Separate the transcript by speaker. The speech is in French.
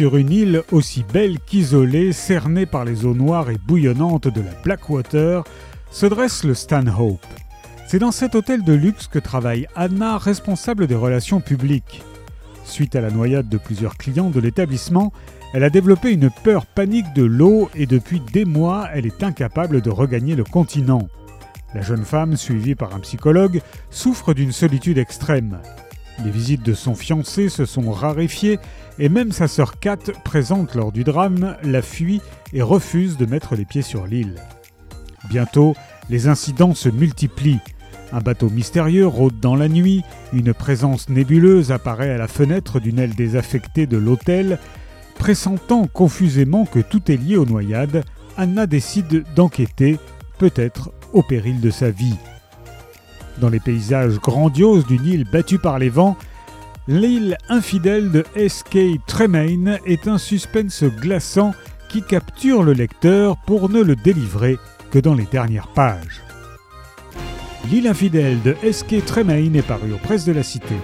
Speaker 1: sur une île aussi belle qu'isolée, cernée par les eaux noires et bouillonnantes de la Blackwater, se dresse le Stanhope. C'est dans cet hôtel de luxe que travaille Anna, responsable des relations publiques. Suite à la noyade de plusieurs clients de l'établissement, elle a développé une peur panique de l'eau et depuis des mois, elle est incapable de regagner le continent. La jeune femme, suivie par un psychologue, souffre d'une solitude extrême. Les visites de son fiancé se sont raréfiées et même sa sœur Kat, présente lors du drame, la fuit et refuse de mettre les pieds sur l'île. Bientôt, les incidents se multiplient. Un bateau mystérieux rôde dans la nuit, une présence nébuleuse apparaît à la fenêtre d'une aile désaffectée de l'hôtel. Pressentant confusément que tout est lié aux noyades, Anna décide d'enquêter, peut-être au péril de sa vie. Dans les paysages grandioses d'une île battue par les vents, l'île infidèle de S.K. Tremaine est un suspense glaçant qui capture le lecteur pour ne le délivrer que dans les dernières pages. L'île infidèle de S.K. Tremaine est paru aux presses de la Cité.